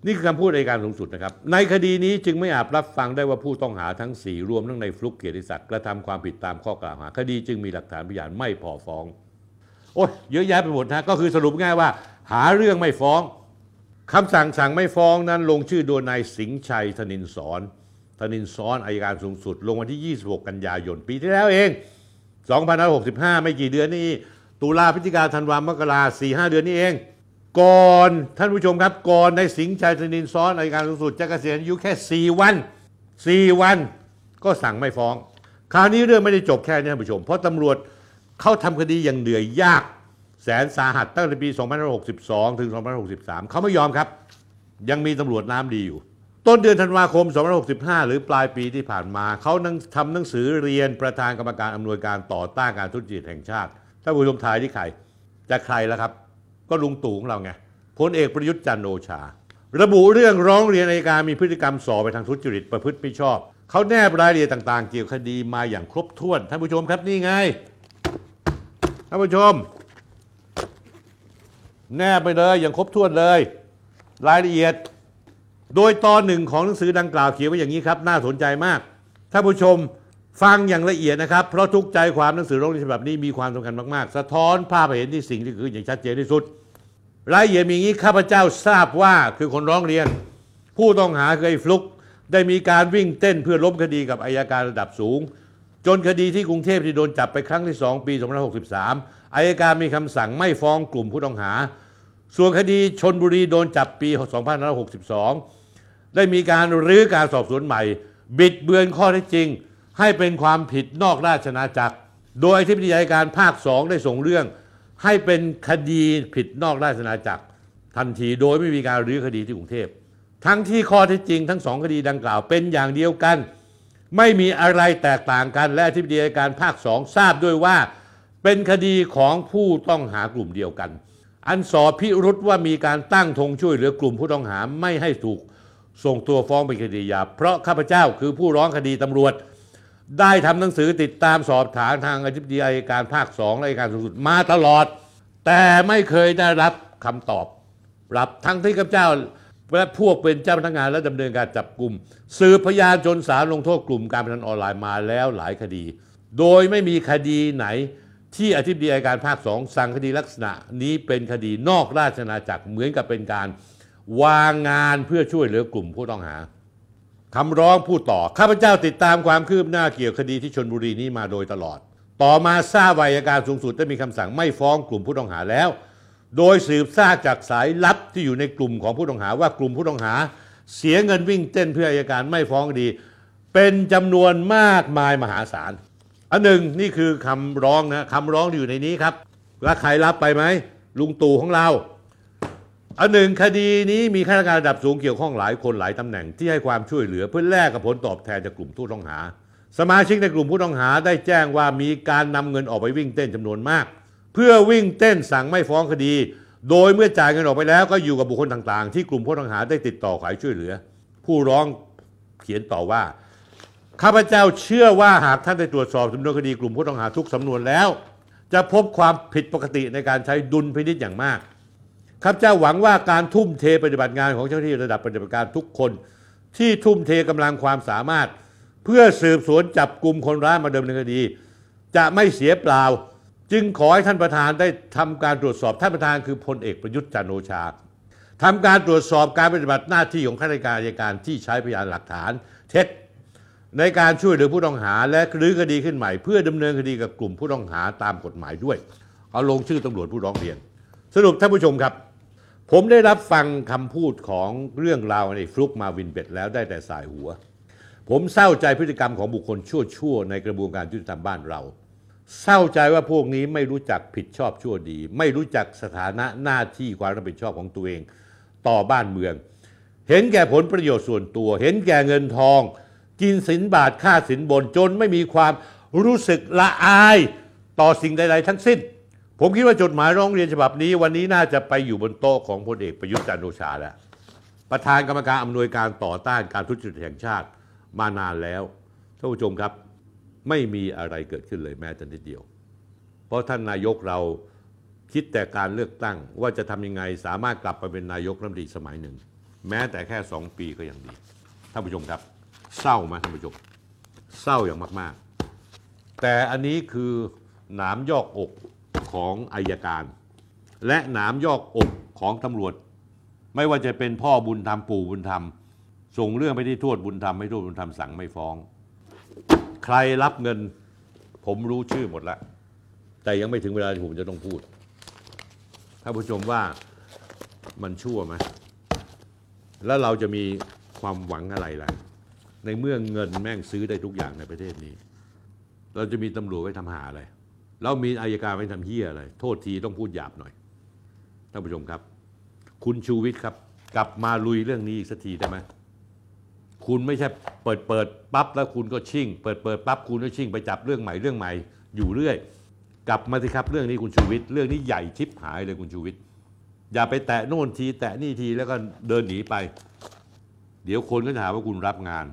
Speaker 1: นี่คือคำพูดอัยการสูงสุดนะครับ ในคดีนี้จึงไม่อาจรับฟังได้ว่าผู้ต้องหาทั้ง 4 รวมทั้งในฟลุกเกียรติศักดิ์กระทำความผิดตามข้อกล่าวหา คดีจึงมีหลักฐานพยานไม่พอฟ้อง โอ้ยเยอะแยะไปหมดนะก็คือสรุปง่ายว่า หาเรื่องไม่ฟ้องคำสั่งสั่งไม่ฟ้องนั้นลงชื่อโดยนายสิงห์ชัยธนินสอนธนินสอนอายการสูงสุด ลงวันที่ 26 กันยายน ปีที่แล้วเอง2565 ไม่กี่เดือนนี่ตุลาพฤศจิกาธันวามกราสี่ห้าเดือนนี้เอง ก่อนท่านผู้ชมครับ ก่อนในสิงห์ชัยธนินซ้อนอายการสูงสุดจะเกษียณอายุแค่ 4 วัน 4 วัน ก็สั่งไม่ฟ้อง คราวนี้เรื่องไม่ได้จบแค่นี้ท่านผู้ชม เพราะตำรวจ เขาทำคดีอย่างเหนื่อยยากแสนสาหัสตั้งแต่ปี 2562 ถึง 2563 เขาไม่ยอมครับ ยังมีตำรวจน้ำดีอยู่ ต้นเดือนธันวาคม 2565 หรือปลายปีที่ผ่านมา เขานั่งทำหนังสือเรียนประธานกรรมการอำนวยการต่อต้านการทุจริตแห่งชาติถ้านผู้ชมทายที่ใครจะใครแล้วครับ ก็ลุงตู่ของเราไงพลเอกประยุทธ์จันทร์โอชา ระบุเรื่องร้องเรียนในการมีพฤติกรรมส่อไปทางทุจริตประพฤติไม่ชอบ เขาแนบรายละเอียดต่าง ๆ เกี่ยวกับคดีมาอย่างครบถ้วนท่านผู้ชมครับนี่ไงานผู้ชม แนบไปเลยอย่างครบถ้วนเลย รายละเอียด โดยตอนหนึ่งของหนังสือดังกล่าวเขียนไว้อย่างนี้ครับ น่าสนใจมากท่านผู้ชมฟังอย่างละเอียดนะครับ เพราะทุกใจความหนังสือร้องเรียนฉบับนี้มีความสำคัญมากๆ สะท้อนภาพเห็นที่สิ่งที่เกิดขึ้นอย่างชัดเจนที่สุด รายละเอียดมีอย่างนี้ข้าพเจ้าทราบว่าคือคนร้องเรียน ผู้ต้องหาคือไอ้ฟลุกได้มีการวิ่งเต้นเพื่อล้มคดีกับอายการระดับสูง จนคดีที่กรุงเทพที่โดนจับไปครั้งที่ 2 ปี 2563อายการมีคำสั่งไม่ฟ้องกลุ่มผู้ต้องหา ส่วนคดีชนบุรีโดนจับปี 2562 ได้มีการรื้อการสอบสวนใหม่ บิดเบือนข้อเท็จจริง ให้เป็นความผิดนอกราชนาจักร โดยอธิบดีอัยการภาคสองได้ส่งเรื่อง ให้เป็นคดีผิดนอกราชนาจักร ทันทีโดยไม่มีการรื้อคดีที่กรุงเทพทั้งที่ข้อเท็จจริงทั้งสองคดีดังกล่าวเป็นอย่างเดียวกัน ไม่มีอะไรแตกต่างกันและอธิบดีอัยการภาคสองทราบด้วยว่า เป็นคดีของผู้ต้องหากลุ่มเดียวกัน อันสอบพิรุษว่ามีการตั้งธงช่วยเหลือกลุ่มผู้ต้องหาไม่ให้ถูกส่งตัวฟ้องเป็นคดียา เพราะข้าพเจ้าคือผู้ร้องคดีตำรวจ ได้ทำหนังสือติดตามสอบถามทางอธิบดีอัยการภาคสองและอัยการสูงสุดมาตลอด แต่ไม่เคยได้รับคำตอบ รับทั้งที่ข้าพเจ้า และพวกเป็นเจ้าพนักงานและดำเนินการจับกลุ่มสืบพยานจนสารลงโทษกลุ่มการพนันออนไลน์มาแล้วหลายคดี โดยไม่มีคดีไหนที่อธิบดีอัยการภาคสองสั่งคดีลักษณะนี้เป็นคดีนอกราชนาจักรเหมือนกับเป็นการวางงานเพื่อช่วยเหลือกลุ่มผู้ต้องหาคำร้องพูดต่อ ข้าพเจ้าติดตามความคืบหน้าเกี่ยวกับคดีที่ชนบุรีนี้มาโดยตลอด ต่อมาทราบวาอัยการสูงสุดได้มีคำสั่งไม่ฟ้องกลุ่มผู้ต้องหาแล้ว โดยสืบทราบจากสายลับที่อยู่ในกลุ่มของผู้ต้องหาว่ากลุ่มผู้ต้องหา เสียเงินวิ่งเต้นเพื่ออัยการไม่ฟ้องคดี เป็นจำนวนมากมายมหาศาลอันหนึ่งนี่คือคำร้องนะคำร้องอยู่ในนี้ครับแล้วใครรับไปไหมลุงตู่ของเรา อันหนึ่งคดีนี้มีข้าราชการระดับสูงเกี่ยวข้องหลายคนหลายตำแหน่งที่ให้ความช่วยเหลือเพื่อแลกกับผลตอบแทนจากกลุ่มผู้ต้องหา สมาชิกในกลุ่มผู้ต้องหาได้แจ้งว่ามีการนำเงินออกไปวิ่งเต้นจำนวนมาก เพื่อวิ่งเต้นสั่งไม่ฟ้องคดี โดยเมื่อจ่ายเงินออกไปแล้วก็อยู่กับบุคคลต่างๆ ที่กลุ่มผู้ต้องหาได้ติดต่อขอช่วยเหลือ ผู้ร้องเขียนต่อว่าข้าพเจ้าเชื่อว่าหากท่านได้ตรวจสอบสำนวนคดีกลุ่มผู้ต้องหาทุกสำนวนแล้ว จะพบความผิดปกติในการใช้ดุลพินิจอย่างมากข้าพเจ้าหวังว่าการทุ่มเทปฏิบัติงานของเจ้าหน้าที่ระดับปฏิบัติการทุกคน ที่ทุ่มเทกำลังความสามารถ เพื่อสืบสวนจับกลุ่มคนร้ายมาดำเนินคดี จะไม่เสียเปล่า จึงขอให้ท่านประธานได้ทำการตรวจสอบท่านประธานคือพลเอกประยุทธ์จันโอชาทำการตรวจสอบการปฏิบัติหน้าที่ของข้าราชการอัยการที่ใช้พยานหลักฐานเท็จในการช่วยเหลือผู้ต้องหาและรื้อคดีขึ้นใหม่ เพื่อดำเนินคดีกับกลุ่มผู้ต้องหาตามกฎหมายด้วย เอาลงชื่อตำรวจผู้ร้องเรียน สรุปท่านผู้ชมครับ ผมได้รับฟังคำพูดของเรื่องราวในฟลุกมาวินเบ็ดแล้วได้แต่สายหัว ผมเศร้าใจพฤติกรรมของบุคคลชั่วๆในกระบวนการยุติธรรมบ้านเรา เศร้าใจว่าพวกนี้ไม่รู้จักผิดชอบชั่วดี ไม่รู้จักสถานะหน้าที่ความรับผิดชอบของตัวเองต่อบ้านเมือง เห็นแก่ผลประโยชน์ส่วนตัว เห็นแก่เงินทอง กินสินบาทค่าสินบนจนไม่มีความรู้สึกละอายต่อสิ่งใดๆทั้งสิ้น ผมคิดว่าจดหมายร้องเรียนฉบับนี้ วันนี้น่าจะไปอยู่บนโต๊ะของพลเอกประยุทธ์จันทร์โอชาแล้วประธานกรรมการอำนวยการต่อต้านการทุจริตแห่งชาติมานานแล้วท่านผู้ชมครับ ไม่มีอะไรเกิดขึ้นเลยแม้แต่นิดเดียว เพราะท่านนายกเราคิดแต่การเลือกตั้งว่าจะทำยังไงสามารถกลับไปเป็นนายกรัฐมนตรีสมัยหนึ่ง แม้แต่แค่สองปีก็ยังดีท่านผู้ชมครับ เศร้าไหมท่านผู้ชม เศร้าอย่างมากๆ แต่อันนี้คือหนามยอกอกของอายการ และหนามยอกอกของตำรวจ ไม่ว่าจะเป็นพ่อบุญธรรมปู่บุญธรรมส่งเรื่องไปที่ทวดบุญธรรมให้ทวดบุญธรรมสั่งไม่ฟ้อง ใครรับเงิน ผมรู้ชื่อหมดแล้ว แต่ยังไม่ถึงเวลาที่ผมจะต้องพูดท่านผู้ชมว่ามันชั่วไหมแล้วเราจะมีความหวังอะไรล่ะ ในเมื่อเงินแม่งซื้อได้ทุกอย่างในประเทศนี้ เราจะมีตำรวจไว้ทำหาอะไรเรามีอายการไว้ทำเฮียอะไร โทษทีต้องพูดหยาบหน่อย ท่านผู้ชมครับ คุณชูวิทย์ครับ กลับมาลุยเรื่องนี้อีกสักทีได้ไหม คุณไม่ใช่เปิดเปิดปั๊บแล้วคุณก็ชิ่ง เปิดเปิดปั๊บคุณก็ชิ่งไปจับเรื่องใหม่เรื่องใหม่อยู่เรื่อย กลับมาสิครับเรื่องนี้คุณชูวิทย์เรื่องนี้ใหญ่ชิบหายเลยคุณชูวิทย์อย่าไปแตะโน่นทีแตะนี่ทีแล้วก็เดินหนีไป เดี๋ยวคนก็จะหาว่าคุณรับงาน